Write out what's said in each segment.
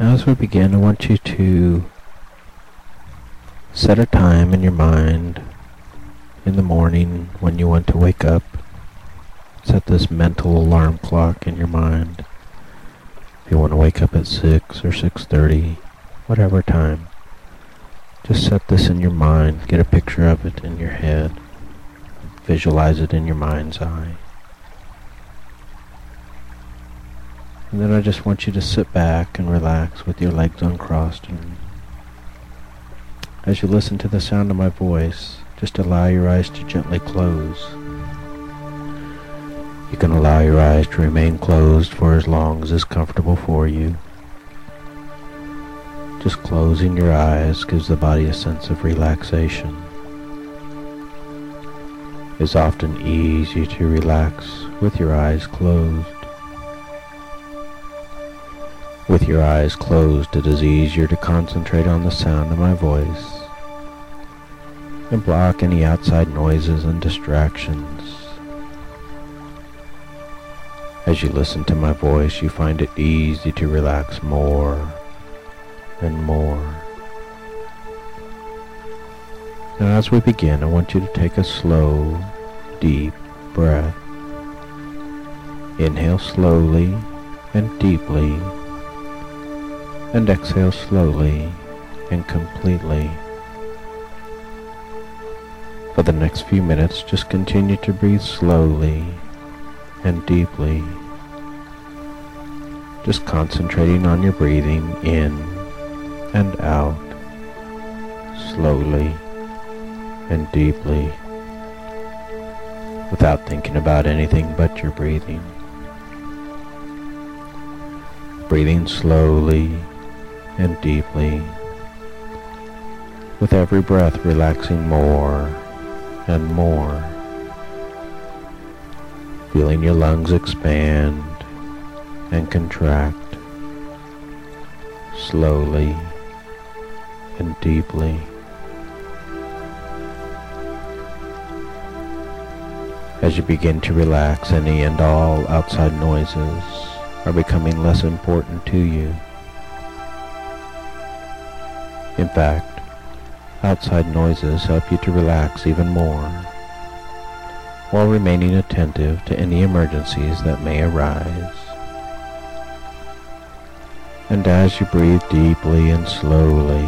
As we begin, I want you to set a time in your mind in the morning when you want to wake up. Set this mental alarm clock in your mind. If you want to wake up at 6 or 6.30, whatever time, just set this in your mind. Get a picture of it in your head. Visualize it in your mind's eye. And then I just want you to sit back and relax with your legs uncrossed. And as you listen to the sound of my voice, just allow your eyes to gently close. You can allow your eyes to remain closed for as long as is comfortable for you. Just closing your eyes gives the body a sense of relaxation. It's often easy to relax with your eyes closed. With your eyes closed, it is easier to concentrate on the sound of my voice and block any outside noises and distractions. As you listen to my voice, you find it easy to relax more and more. Now as we begin, I want you to take a slow, deep breath. Inhale slowly and deeply and exhale slowly and completely. For the next few minutes, just continue to breathe slowly and deeply. Just concentrating on your breathing in and out, slowly and deeply, without thinking about anything but your breathing. Breathing slowly and deeply, with every breath relaxing more and more, feeling your lungs expand and contract slowly and deeply. As you begin to relax, any and all outside noises are becoming less important to you. In fact, outside noises help you to relax even more, while remaining attentive to any emergencies that may arise. And as you breathe deeply and slowly,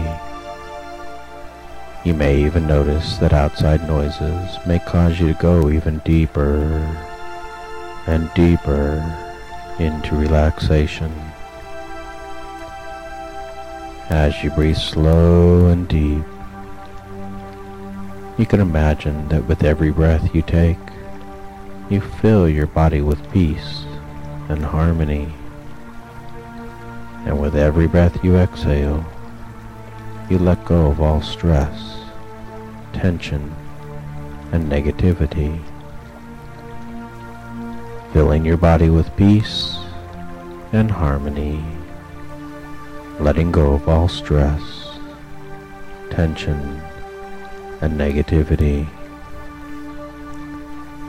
you may even notice that outside noises may cause you to go even deeper and deeper into relaxation. As you breathe slow and deep, you can imagine that with every breath you take, you fill your body with peace and harmony. And with every breath you exhale, you let go of all stress, tension, and negativity, filling your body with peace and harmony letting go of all stress, tension, and negativity,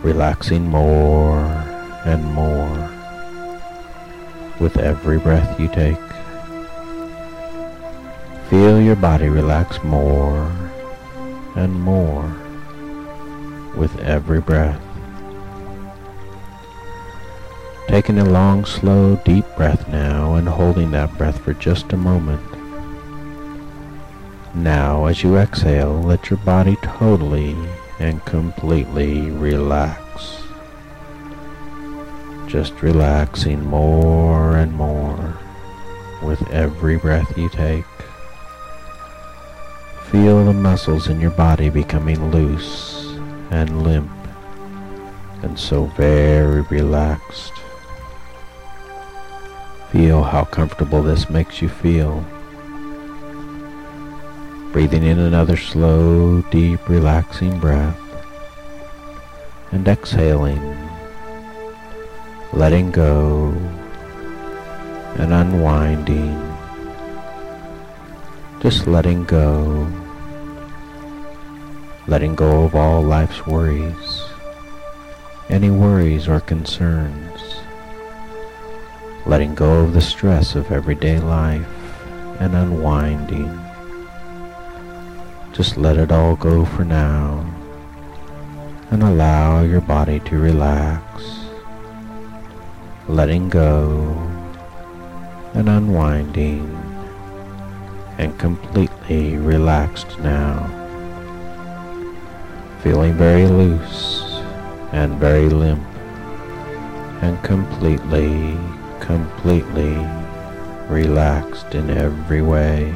relaxing more and more with every breath you take. Feel your body relax more and more with every breath. Taking a long, slow, deep breath now and holding that breath for just a moment. Now, as you exhale, let your body totally and completely relax. Just relaxing more and more with every breath you take. Feel the muscles in your body becoming loose and limp and so very relaxed. Feel how comfortable this makes you feel. Breathing in another slow, deep, relaxing breath. And exhaling, letting go and unwinding. Just letting go. Letting go of all life's worries. Any worries or concerns letting go of the stress of everyday life, and unwinding. Just let it all go for now and allow your body to relax, letting go and unwinding and completely relaxed now, feeling very loose and very limp and completely, completely relaxed in every way.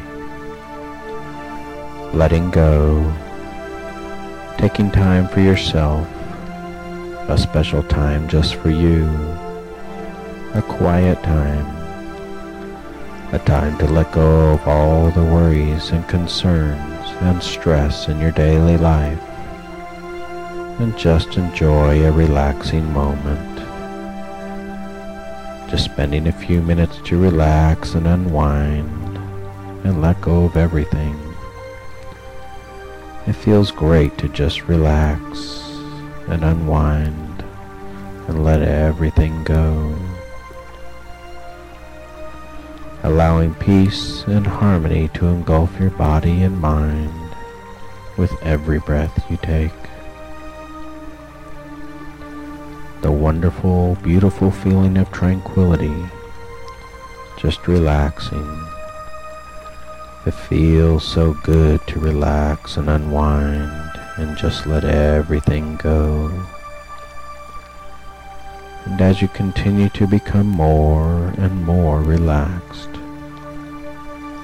Letting go, taking time for yourself, a special time just for you, a quiet time, a time to let go of all the worries and concerns and stress in your daily life. And just enjoy a relaxing moment. Just spending a few minutes to relax and unwind and let go of everything. It feels great to just relax and unwind and let everything go. Allowing peace and harmony to engulf your body and mind with every breath you take. The wonderful, beautiful feeling of tranquility, just relaxing. It feels so good to relax and unwind and just let everything go. And as you continue to become more and more relaxed,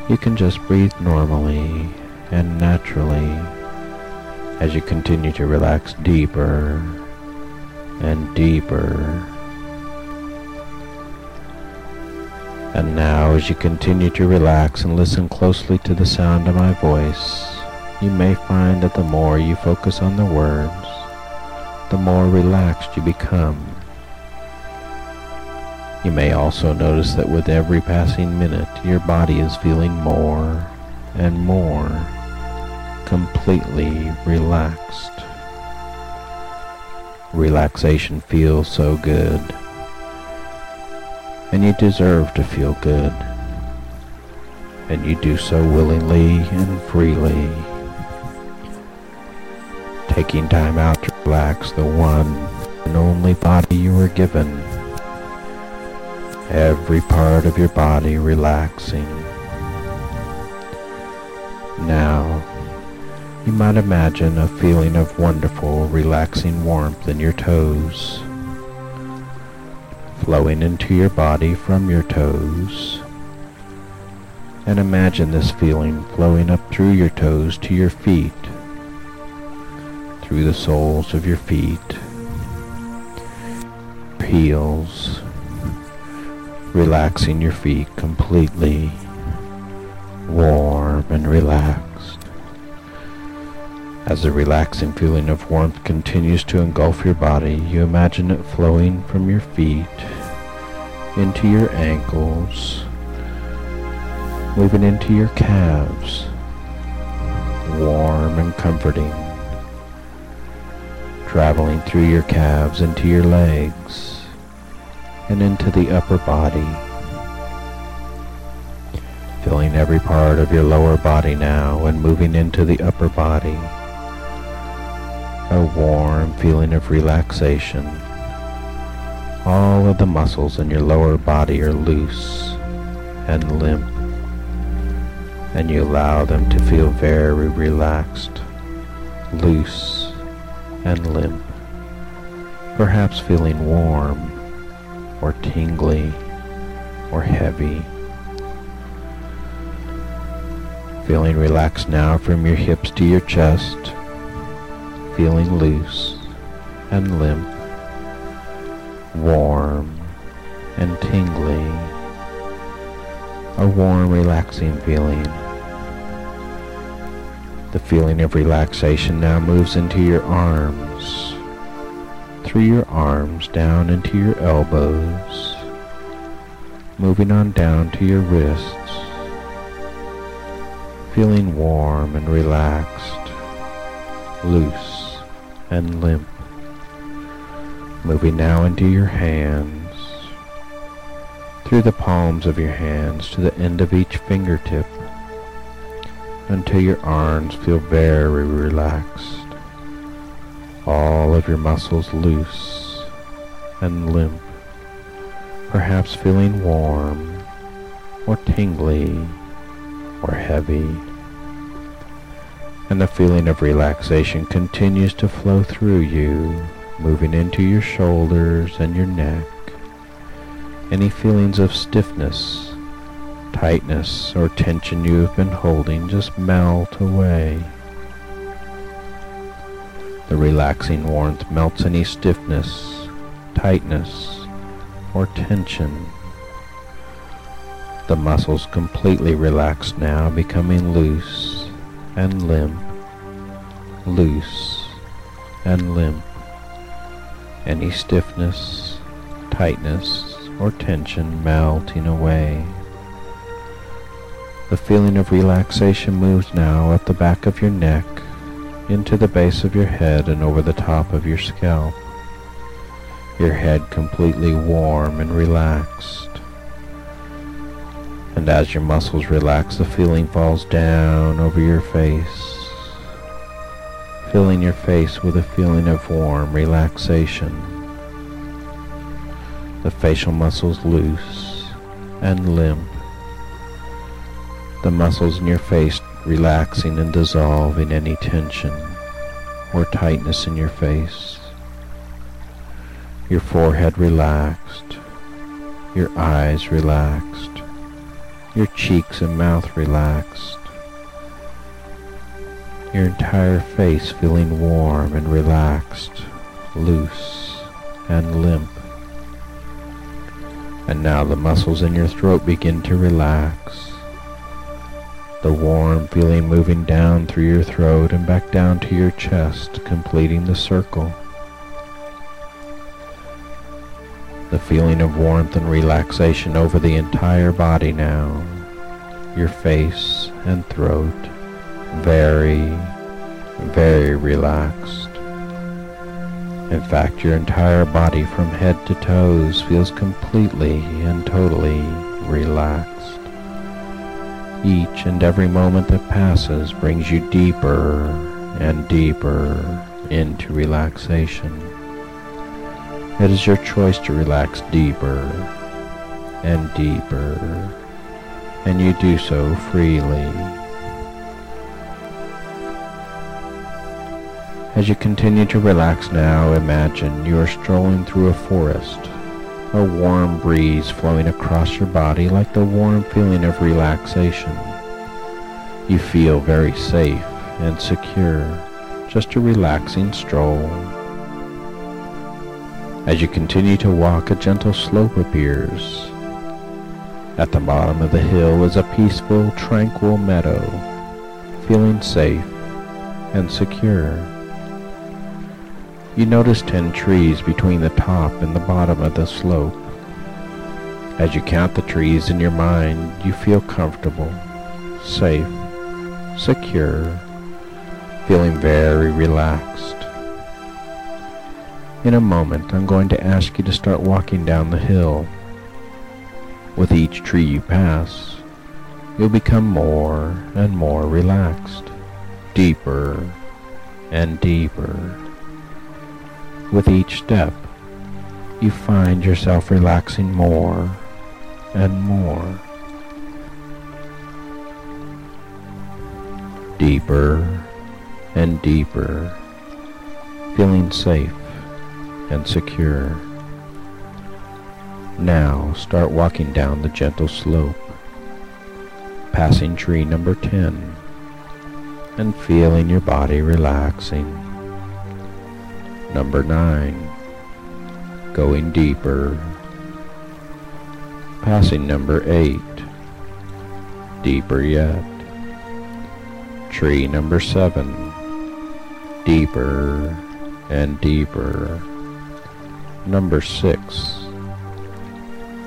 you can just breathe normally and naturally. As you continue to relax deeper and deeper And now as you continue to relax and listen closely to the sound of my voice, you may find that the more you focus on the words, the more relaxed you become. You may also notice that with every passing minute, your body is feeling more and more completely relaxed. Relaxation feels so good and you deserve to feel good. And you do so willingly and freely, taking time out to relax the one and only body you were given. Every part of your body relaxing. Now, you might imagine a feeling of wonderful, relaxing warmth in your toes. Flowing into your body from your toes. And imagine this feeling flowing up through your toes to your feet, through the soles of your feet, heels, relaxing your feet completely, warm and relaxed. As the relaxing feeling of warmth continues to engulf your body, you imagine it flowing from your feet into your ankles, moving into your calves, warm and comforting, traveling through your calves into your legs and into the upper body, filling every part of your lower body now and moving into the upper body a warm feeling of relaxation. All of the muscles in your lower body are loose and limp, and you allow them to feel very relaxed, loose and limp, perhaps feeling warm or tingly or heavy. Feeling relaxed now from your hips to your chest, feeling loose and limp, warm and tingly, a warm, relaxing feeling. The feeling of relaxation now moves into your arms, through your arms down into your elbows, moving on down to your wrists, feeling warm and relaxed, loose and limp. Moving now into your hands, through the palms of your hands to the end of each fingertip until your arms feel very relaxed. All of your muscles loose and limp, perhaps feeling warm or tingly or heavy. And the feeling of relaxation continues to flow through you, moving into your shoulders and your neck. Any feelings of stiffness tightness or tension you have been holding just melt away. The relaxing warmth melts any stiffness, tightness, or tension. The muscles completely relax now, becoming loose and limp, loose and limp. Any stiffness, tightness, or tension melting away. The feeling of relaxation moves now up the back of your neck, into the base of your head and over the top of your scalp. Your head completely warm and relaxed. And as your muscles relax, the feeling falls down over your face, filling your face with a feeling of warm relaxation. The facial muscles loose and limp the muscles in your face relaxing and dissolving any tension or tightness in your face. Your forehead relaxed, your eyes relaxed, your cheeks and mouth relaxed, your entire face feeling warm and relaxed, loose and limp. And now the muscles in your throat begin to relax the warm feeling moving down through your throat and back down to your chest, completing the circle. The feeling of warmth and relaxation over the entire body now, your face and throat, very, very relaxed. In fact, your entire body from head to toes feels completely and totally relaxed. Each and every moment that passes brings you deeper and deeper into relaxation. It is your choice to relax deeper and deeper, and you do so freely. As you continue to relax now, imagine you are strolling through a forest a warm breeze flowing across your body like the warm feeling of relaxation. You feel very safe and secure, just a relaxing stroll. As you continue to walk, a gentle slope appears. At the bottom of the hill is a peaceful, tranquil meadow, feeling safe and secure. You notice ten trees between the top and the bottom of the slope. As you count the trees in your mind, you feel comfortable, safe, secure, feeling very relaxed. In a moment, I'm going to ask you to start walking down the hill. With each tree you pass, you'll become more and more relaxed, deeper and deeper. With each step, you find yourself relaxing more and more. Deeper and deeper, feeling safe and secure. Now start walking down the gentle slope, passing tree number 10, and feeling your body relaxing. Number 9. Going deeper. Passing number 8. Deeper yet. Tree number 7. Deeper and deeper. Number 6.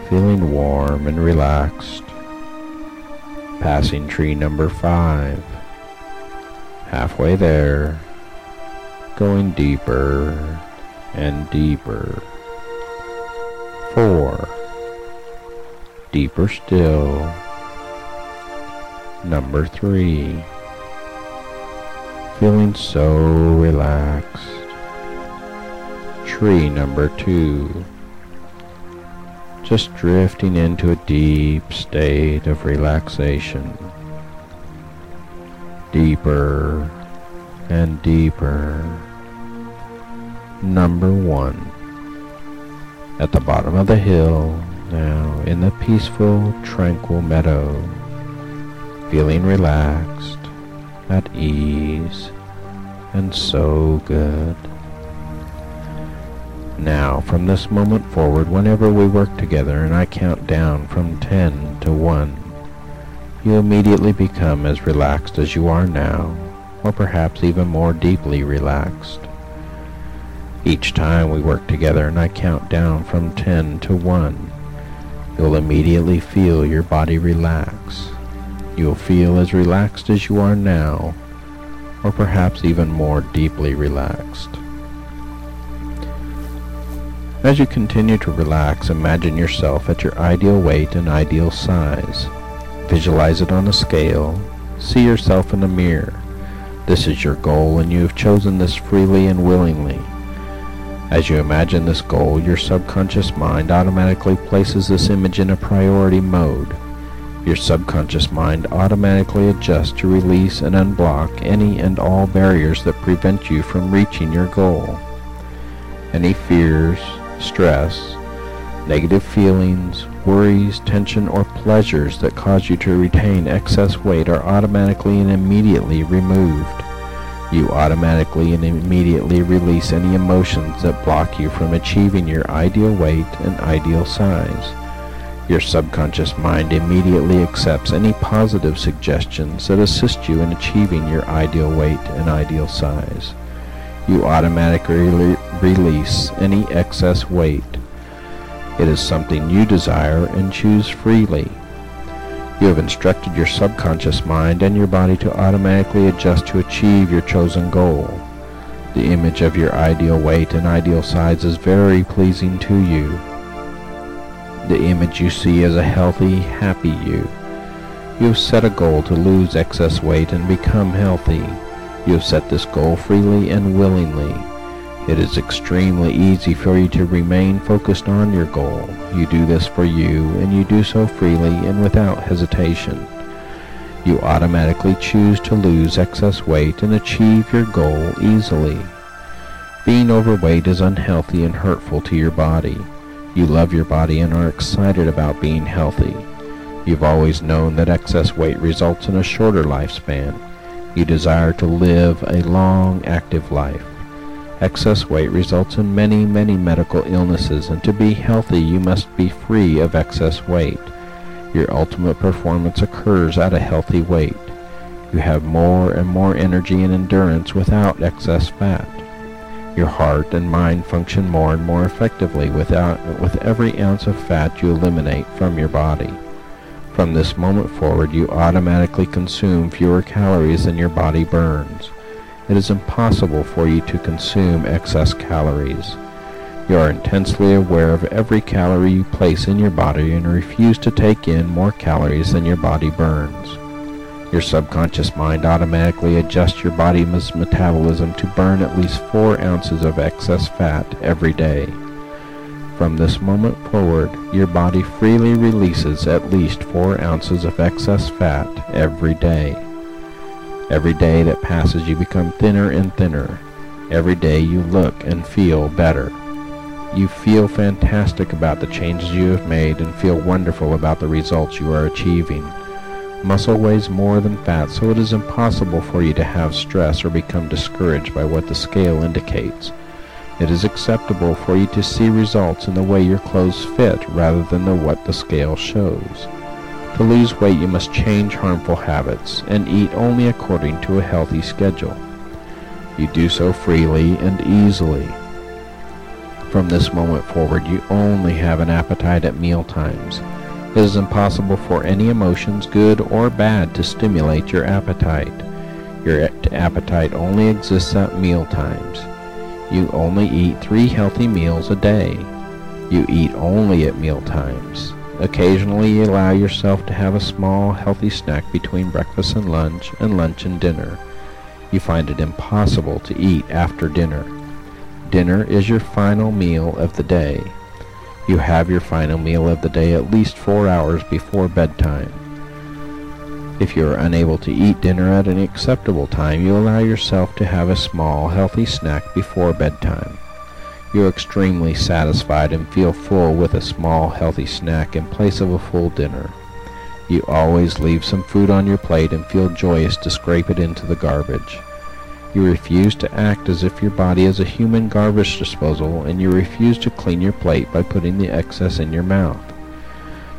Feeling warm and relaxed. Passing tree number 5. Halfway there going deeper and deeper. Four. deeper still. Number three, feeling so relaxed. Tree number two, just drifting into a deep state of relaxation. Deeper and deeper. Number one, at the bottom of the hill, now in the peaceful, tranquil meadow, feeling relaxed, at ease, and so good. Now, from this moment forward, whenever we work together and I count down from 10 to 1, you immediately become as relaxed as you are now, or perhaps even more deeply relaxed. Each time we work together and I count down from 10 to 1, you'll immediately feel your body relax. You'll feel as relaxed as you are now, or perhaps even more deeply relaxed. As you continue to relax, imagine yourself at your ideal weight and ideal size. Visualize it on a scale. See yourself in a mirror. This is your goal and you have chosen this freely and willingly. As you imagine this goal, your subconscious mind automatically places this image in a priority mode. Your subconscious mind automatically adjusts to release and unblock any and all barriers that prevent you from reaching your goal. Any fears, stress, negative feelings, worries, tension, or pleasures that cause you to retain excess weight are automatically and immediately removed. You automatically and immediately release any emotions that block you from achieving your ideal weight and ideal size. Your subconscious mind immediately accepts any positive suggestions that assist you in achieving your ideal weight and ideal size you automatically release any excess weight. It is something you desire and choose freely. You have instructed your subconscious mind and your body to automatically adjust to achieve your chosen goal. The image of your ideal weight and ideal size is very pleasing to you. The image you see is a healthy, happy you. You have set a goal to lose excess weight and become healthy. You have set this goal freely and willingly. It is extremely easy for you to remain focused on your goal. You do this for you, and you do so freely and without hesitation. You automatically choose to lose excess weight and achieve your goal easily. Being overweight is unhealthy and hurtful to your body. You love your body and are excited about being healthy. You've always known that excess weight results in a shorter lifespan. You desire to live a long, active life. Excess weight results in many, many medical illnesses, and to be healthy you must be free of excess weight. Your ultimate performance occurs at a healthy weight. You have more and more energy and endurance without excess fat. Your heart and mind function more and more effectively without, with every ounce of fat you eliminate from your body. From this moment forward, you automatically consume fewer calories than your body burns. It is impossible for you to consume excess calories. You are intensely aware of every calorie you place in your body and refuse to take in more calories than your body burns. Your subconscious mind automatically adjusts your body's metabolism to burn at least 4 ounces of excess fat every day. From this moment forward, your body freely releases at least 4 ounces of excess fat every day. Every day that passes you become thinner and thinner. Every day you look and feel better. You feel fantastic about the changes you have made and feel wonderful about the results you are achieving. Muscle weighs more than fat, so it is impossible for you to have stress or become discouraged by what the scale indicates. It is acceptable for you to see results in the way your clothes fit rather than the what the scale shows. To lose weight you must change harmful habits and eat only according to a healthy schedule. You do so freely and easily. From this moment forward you only have an appetite at meal times. It is impossible for any emotions, good or bad, to stimulate your appetite. Your appetite only exists at meal times. You only eat three healthy meals a day. You eat only at meal times. Occasionally you allow yourself to have a small, healthy snack between breakfast and lunch and lunch and dinner. You find it impossible to eat after dinner. Dinner is your final meal of the day. You have your final meal of the day at least four hours before bedtime. If you are unable to eat dinner at an acceptable time, you allow yourself to have a small, healthy snack before bedtime. You are extremely satisfied and feel full with a small, healthy snack in place of a full dinner. You always leave some food on your plate and feel joyous to scrape it into the garbage. You refuse to act as if your body is a human garbage disposal and you refuse to clean your plate by putting the excess in your mouth.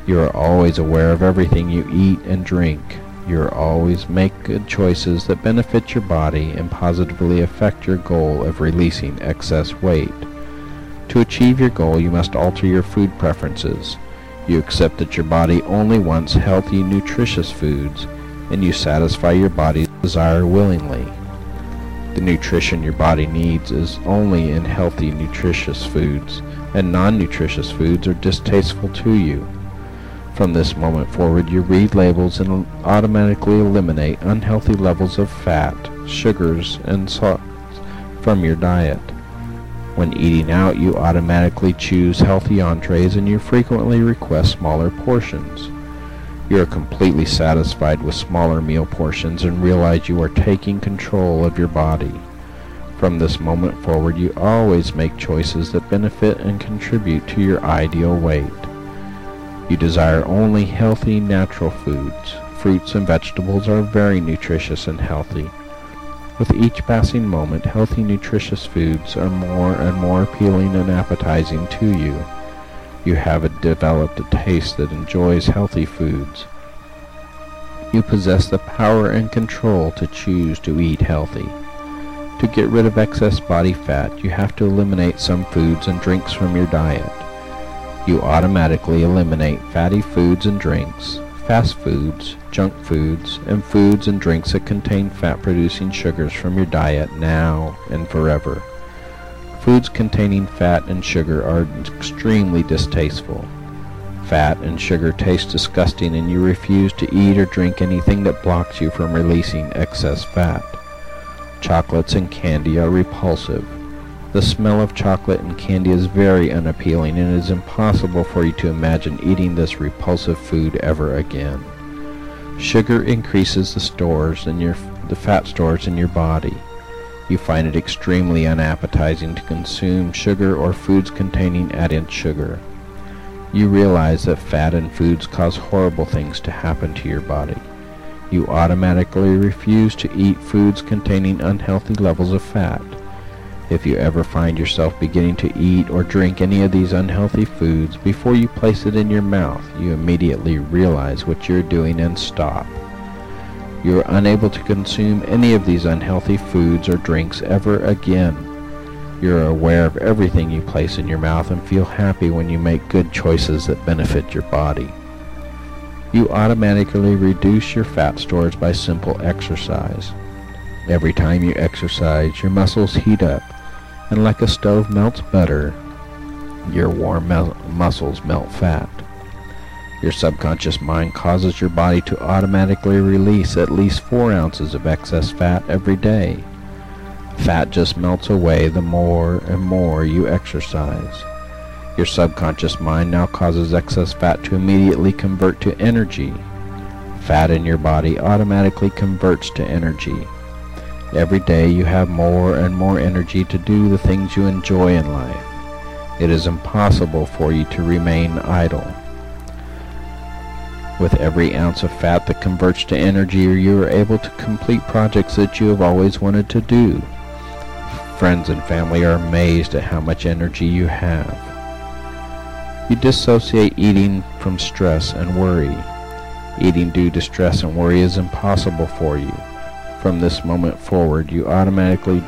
You are always aware of everything you eat and drink. You always make good choices that benefit your body and positively affect your goal of releasing excess weight. To achieve your goal, you must alter your food preferences. You accept that your body only wants healthy, nutritious foods, and you satisfy your body's desire willingly. The nutrition your body needs is only in healthy, nutritious foods, and non-nutritious foods are distasteful to you. From this moment forward, you read labels and automatically eliminate unhealthy levels of fat, sugars, and salts from your diet. When eating out, you automatically choose healthy entrees and you frequently request smaller portions. You are completely satisfied with smaller meal portions and realize you are taking control of your body. From this moment forward, you always make choices that benefit and contribute to your ideal weight. You desire only healthy, natural foods. Fruits and vegetables are very nutritious and healthy. With each passing moment, healthy, nutritious foods are more and more appealing and appetizing to you. You have developed a taste that enjoys healthy foods. You possess the power and control to choose to eat healthy. To get rid of excess body fat, you have to eliminate some foods and drinks from your diet you automatically eliminate fatty foods and drinks, fast foods, junk foods, and foods and drinks that contain fat-producing sugars from your diet now and forever. Foods containing fat and sugar are extremely distasteful. Fat and sugar taste disgusting and you refuse to eat or drink anything that blocks you from releasing excess fat. Chocolates and candy are repulsive. The smell of chocolate and candy is very unappealing and it is impossible for you to imagine eating this repulsive food ever again. Sugar increases the stores in your the fat stores in your body. You find it extremely unappetizing to consume sugar or foods containing added sugar. You realize that fat and foods cause horrible things to happen to your body. You automatically refuse to eat foods containing unhealthy levels of fat. If you ever find yourself beginning to eat or drink any of these unhealthy foods before you place it in your mouth, you immediately realize what you're doing and stop. You are unable to consume any of these unhealthy foods or drinks ever again. You are aware of everything you place in your mouth and feel happy when you make good choices that benefit your body. You automatically reduce your fat stores by simple exercise. Every time you exercise, your muscles heat up and like a stove melts butter, your warm muscles melt fat. Your subconscious mind causes your body to automatically release at least 4 ounces of excess fat every day. Fat just melts away the more and more you exercise. Your subconscious mind now causes excess fat to immediately convert to energy. Fat in your body automatically converts to energy. Every day you have more and more energy to do the things you enjoy in life. It is impossible for you to remain idle. With every ounce of fat that converts to energy, you are able to complete projects that you have always wanted to do. Friends and family are amazed at how much energy you have. You dissociate eating from stress and worry. Eating due to stress and worry is impossible for you. From this moment forward, you automatically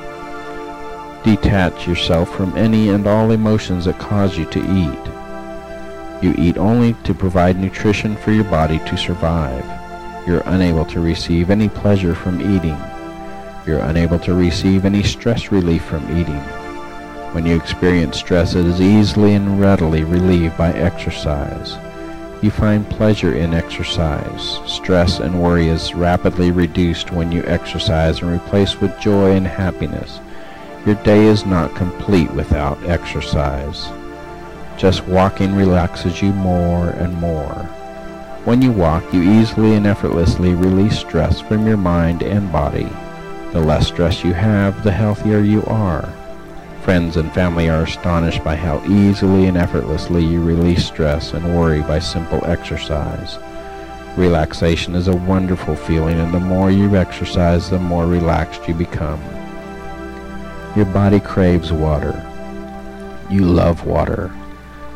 detach yourself from any and all emotions that cause you to eat. You eat only to provide nutrition for your body to survive. You're unable to receive any pleasure from eating. You're unable to receive any stress relief from eating. When you experience stress, it is easily and readily relieved by exercise. You find pleasure in exercise. Stress and worry is rapidly reduced when you exercise and replaced with joy and happiness. Your day is not complete without exercise. Just walking relaxes you more and more. When you walk, you easily and effortlessly release stress from your mind and body. The less stress you have, the healthier you are. Friends and family are astonished by how easily and effortlessly you release stress and worry by simple exercise. Relaxation is a wonderful feeling and the more you exercise, the more relaxed you become. Your body craves water. You love water.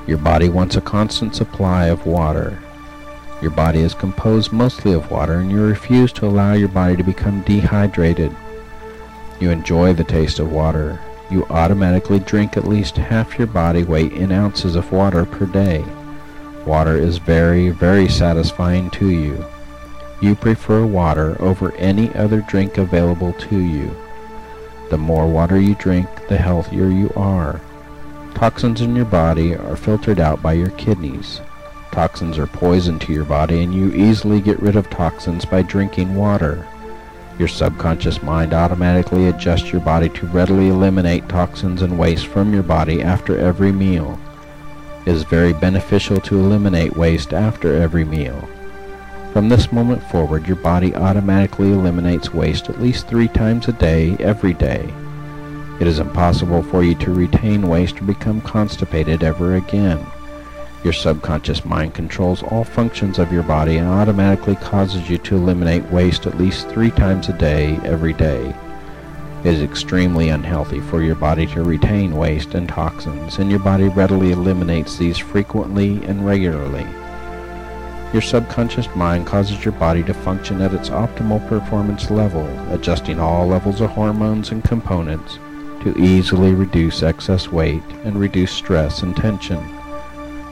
Your body wants a constant supply of water. Your body is composed mostly of water and you refuse to allow your body to become dehydrated. You enjoy the taste of water. You automatically drink at least half your body weight in ounces of water per day. Water is very, very satisfying to you. You prefer water over any other drink available to you. The more water you drink, the healthier you are. Toxins in your body are filtered out by your kidneys. Toxins are poison to your body and you easily get rid of toxins by drinking water. Your subconscious mind automatically adjusts your body to readily eliminate toxins and waste from your body after every meal. It is very beneficial to eliminate waste after every meal. From this moment forward, your body automatically eliminates waste at least three times a day, every day. It is impossible for you to retain waste or become constipated ever again. Your subconscious mind controls all functions of your body and automatically causes you to eliminate waste at least three times a day, every day. It is extremely unhealthy for your body to retain waste and toxins, and your body readily eliminates these frequently and regularly. Your subconscious mind causes your body to function at its optimal performance level, adjusting all levels of hormones and components to easily reduce excess weight and reduce stress and tension.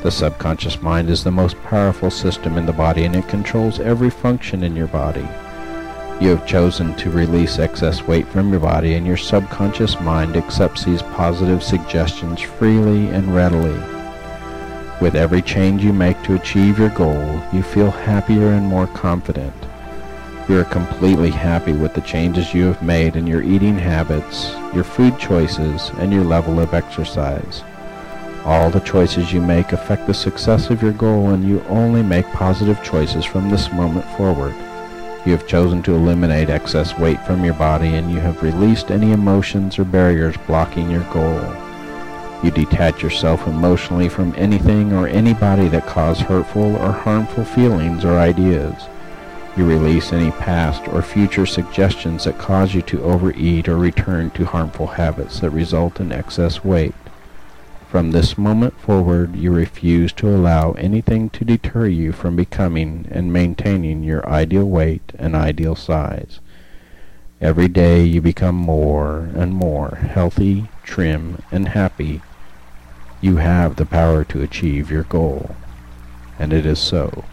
The subconscious mind is the most powerful system in the body and it controls every function in your body. You have chosen to release excess weight from your body and your subconscious mind accepts these positive suggestions freely and readily. With every change you make to achieve your goal, you feel happier and more confident. You are completely happy with the changes you have made in your eating habits, your food choices, and your level of exercise. All the choices you make affect the success of your goal and you only make positive choices from this moment forward. You have chosen to eliminate excess weight from your body and you have released any emotions or barriers blocking your goal. You detach yourself emotionally from anything or anybody that cause hurtful or harmful feelings or ideas. You release any past or future suggestions that cause you to overeat or return to harmful habits that result in excess weight. From this moment forward, you refuse to allow anything to deter you from becoming and maintaining your ideal weight and ideal size. Every day you become more and more healthy, trim, and happy. You have the power to achieve your goal, and it is so.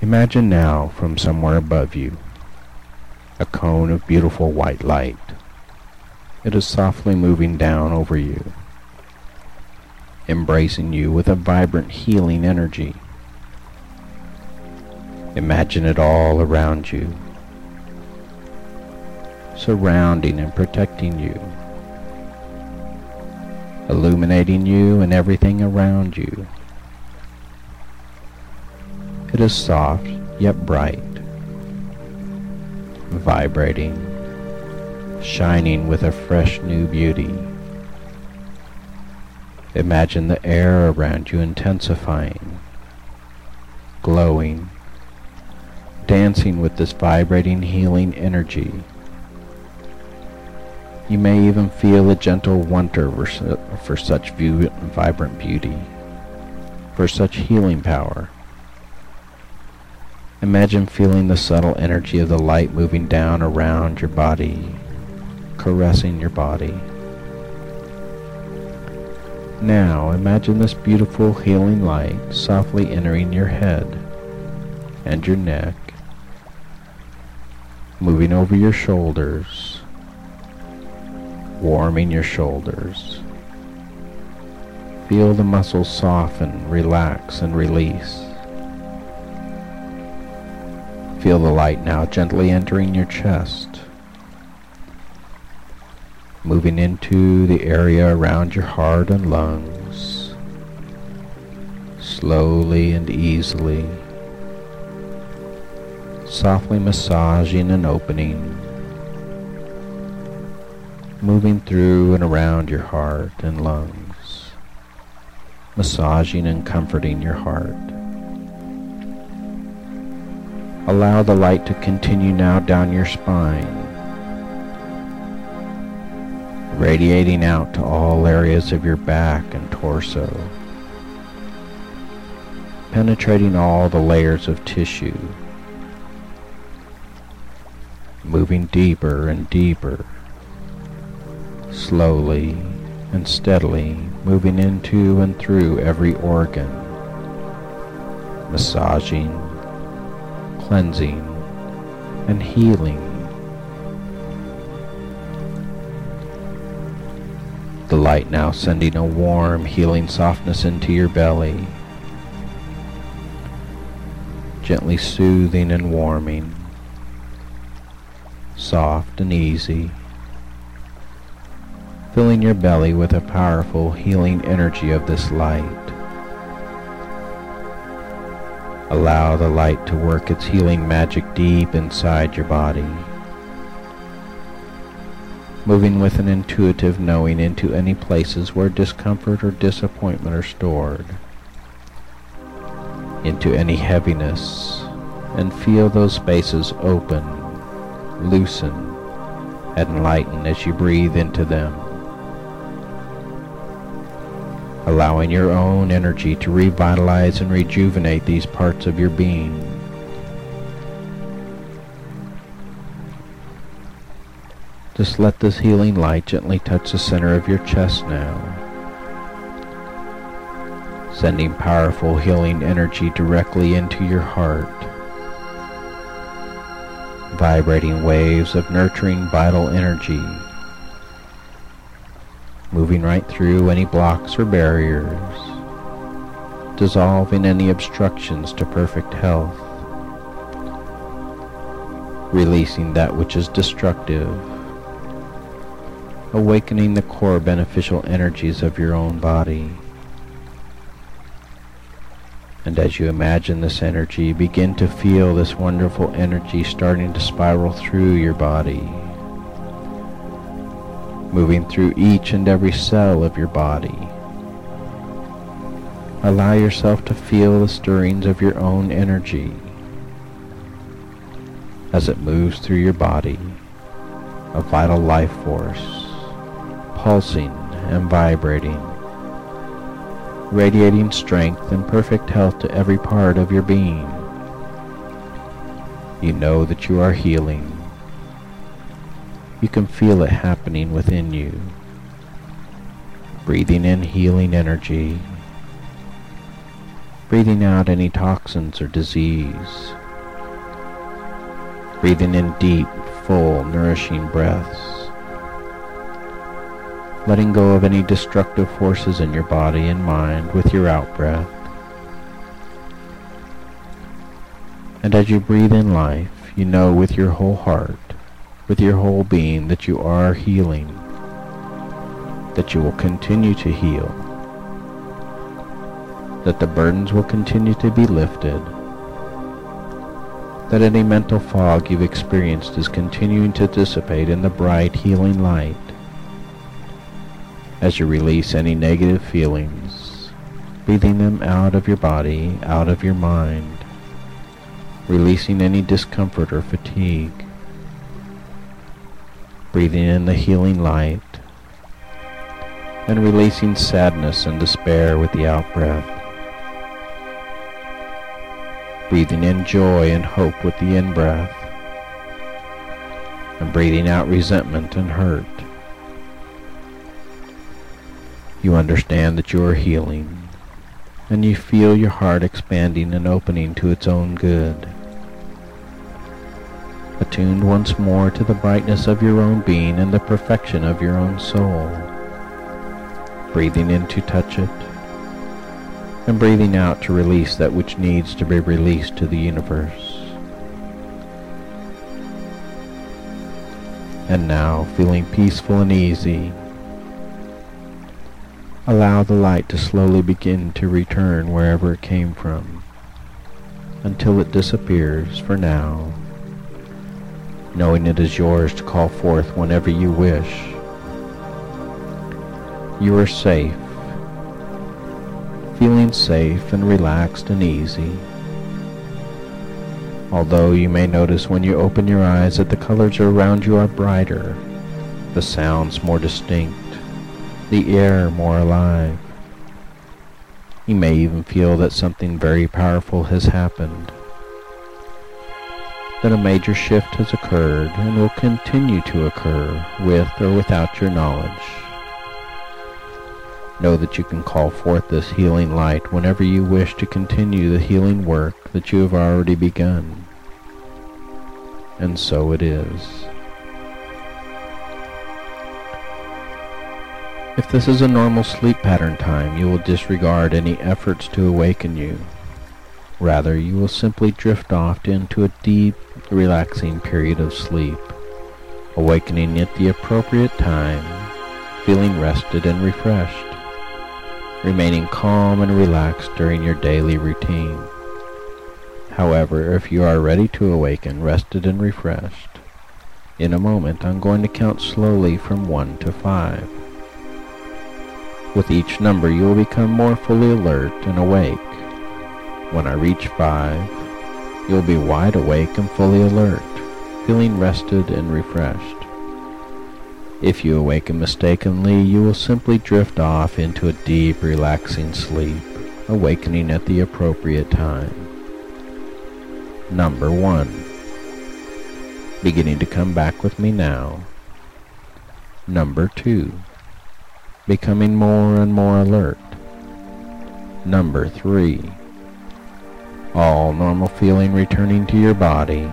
Imagine now from somewhere above you a cone of beautiful white light. It is softly moving down over you, embracing you with a vibrant healing energy. Imagine it all around you, surrounding and protecting you, illuminating you and everything around you. It is soft yet bright, vibrating, shining with a fresh new beauty. Imagine the air around you intensifying, glowing, dancing with this vibrating healing energy. You may even feel a gentle wonder for such vibrant beauty, for such healing power. Imagine feeling the subtle energy of the light moving down around your body, caressing your body. Now imagine this beautiful healing light softly entering your head and your neck, moving over your shoulders, warming your shoulders, Feel the muscles soften, relax, and release. Feel the light now gently entering your chest, moving into the area around your heart and lungs, slowly and easily, softly massaging and opening. Moving through and around your heart and lungs, massaging and comforting your heart. Allow the light to continue now down your spine, radiating out to all areas of your back and torso, penetrating all the layers of tissue, moving deeper and deeper slowly and steadily moving into and through every organ, massaging, cleansing, and healing. The light now sending a warm, healing softness into your belly, gently soothing and warming, soft and easy. Filling your belly with a powerful healing energy of this light. Allow the light to work its healing magic deep inside your body, moving with an intuitive knowing into any places where discomfort or disappointment are stored, into any heaviness, and feel those spaces open, loosen, and lighten as you breathe into them allowing your own energy to revitalize and rejuvenate these parts of your being. Just let this healing light gently touch the center of your chest now, sending powerful healing energy directly into your heart, vibrating waves of nurturing vital energy. Moving right through any blocks or barriers, dissolving any obstructions to perfect health, releasing that which is destructive, awakening the core beneficial energies of your own body. And as you imagine this energy, begin to feel this wonderful energy starting to spiral through your body moving through each and every cell of your body. Allow yourself to feel the stirrings of your own energy as it moves through your body, a vital life force, pulsing and vibrating, radiating strength and perfect health to every part of your being. You know that you are healing you can feel it happening within you. Breathing in healing energy. Breathing out any toxins or disease. Breathing in deep, full, nourishing breaths. Letting go of any destructive forces in your body and mind with your out breath. And as you breathe in life, you know with your whole heart with your whole being that you are healing, that you will continue to heal, that the burdens will continue to be lifted, that any mental fog you've experienced is continuing to dissipate in the bright healing light as you release any negative feelings, breathing them out of your body, out of your mind, releasing any discomfort or fatigue, breathing in the healing light, and releasing sadness and despair with the out-breath. Breathing in joy and hope with the in-breath, and breathing out resentment and hurt. You understand that you are healing, and you feel your heart expanding and opening to its own good attuned once more to the brightness of your own being and the perfection of your own soul. Breathing in to touch it, and breathing out to release that which needs to be released to the universe. And now, feeling peaceful and easy, allow the light to slowly begin to return wherever it came from, until it disappears for now, knowing it is yours to call forth whenever you wish. You are safe feeling safe and relaxed and easy. Although you may notice when you open your eyes that the colors around you are brighter, the sounds more distinct, the air more alive. You may even feel that something very powerful has happened, that a major shift has occurred and will continue to occur with or without your knowledge. Know that you can call forth this healing light whenever you wish to continue the healing work that you have already begun. And so it is. If this is a normal sleep pattern time, you will disregard any efforts to awaken you. Rather, you will simply drift off into a deep, relaxing period of sleep, awakening at the appropriate time, feeling rested and refreshed remaining calm and relaxed during your daily routine. However, if you are ready to awaken, rested and refreshed, in a moment I'm going to count slowly from 1 to 5. With each number you will become more fully alert and awake. When I reach 5, you'll be wide awake and fully alert, feeling rested and refreshed. If you awaken mistakenly, you will simply drift off into a deep, relaxing sleep, awakening at the appropriate time. Number 1. Beginning to come back with me now. Number 2. Becoming more and more alert. Number 3. All normal feeling returning to your body.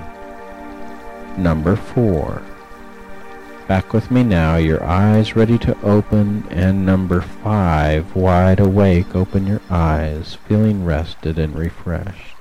Number 4 Back with me now, your eyes ready to open, and number five, wide awake, open your eyes, feeling rested and refreshed.